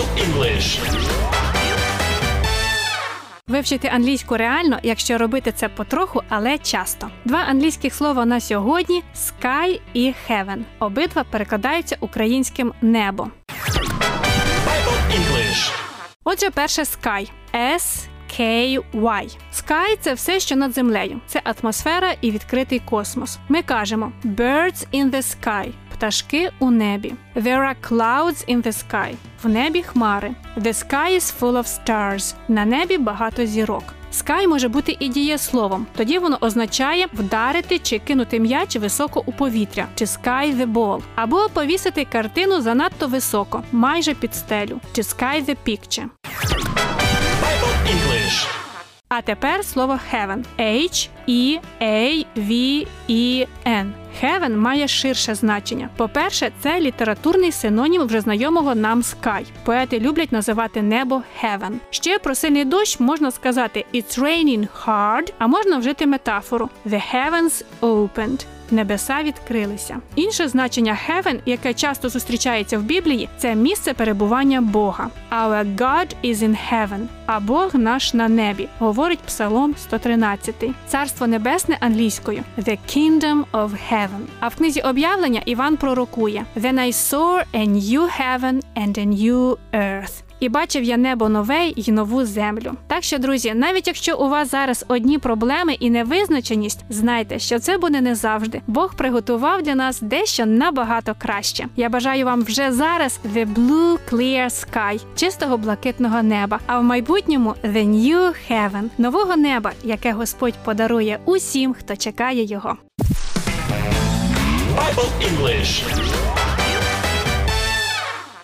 Bible English. Вивчити англійську реально, якщо робити це потроху, але часто. Два англійських слова на сьогодні sky і heaven. Обидва перекладаються українським небо. Bible English. Отже, перше sky. S K-Y. Sky – це все, що над землею. Це атмосфера і відкритий космос. Ми кажемо birds in the sky. Пташки у небі. There are clouds in the sky. В небі хмари. The sky is full of stars. На небі багато зірок. Sky може бути і дієсловом. Тоді воно означає вдарити чи кинути м'яч високо у повітря, чи sky the ball. Або повісити картину занадто високо, майже під стелю, чи sky the picture. А тепер слово heaven. H E A V E N. Heaven має ширше значення. По-перше, це літературний синонім вже знайомого нам sky. Поети люблять називати небо heaven. Ще про сильний дощ можна сказати It's raining hard, а можна вжити метафору The heavens opened. Небеса відкрилися. Інше значення heaven, яке часто зустрічається в Біблії, це місце перебування Бога. Our God is in heaven, а Бог наш на небі, говорить Псалом 113. Царство небесне англійською The Kingdom of Heaven. А в книзі об'явлення Іван пророкує Then I saw a new heaven and a new earth. І бачив я небо нове й нову землю. Так що, друзі, навіть якщо у вас зараз одні проблеми і невизначеність, знайте, що це буде не завжди. Бог приготував для нас дещо набагато краще. Я бажаю вам вже зараз the blue clear sky, чистого блакитного неба. А в майбутньому the new heaven, нового неба, яке Господь подарує усім, хто чекає його. Bible English.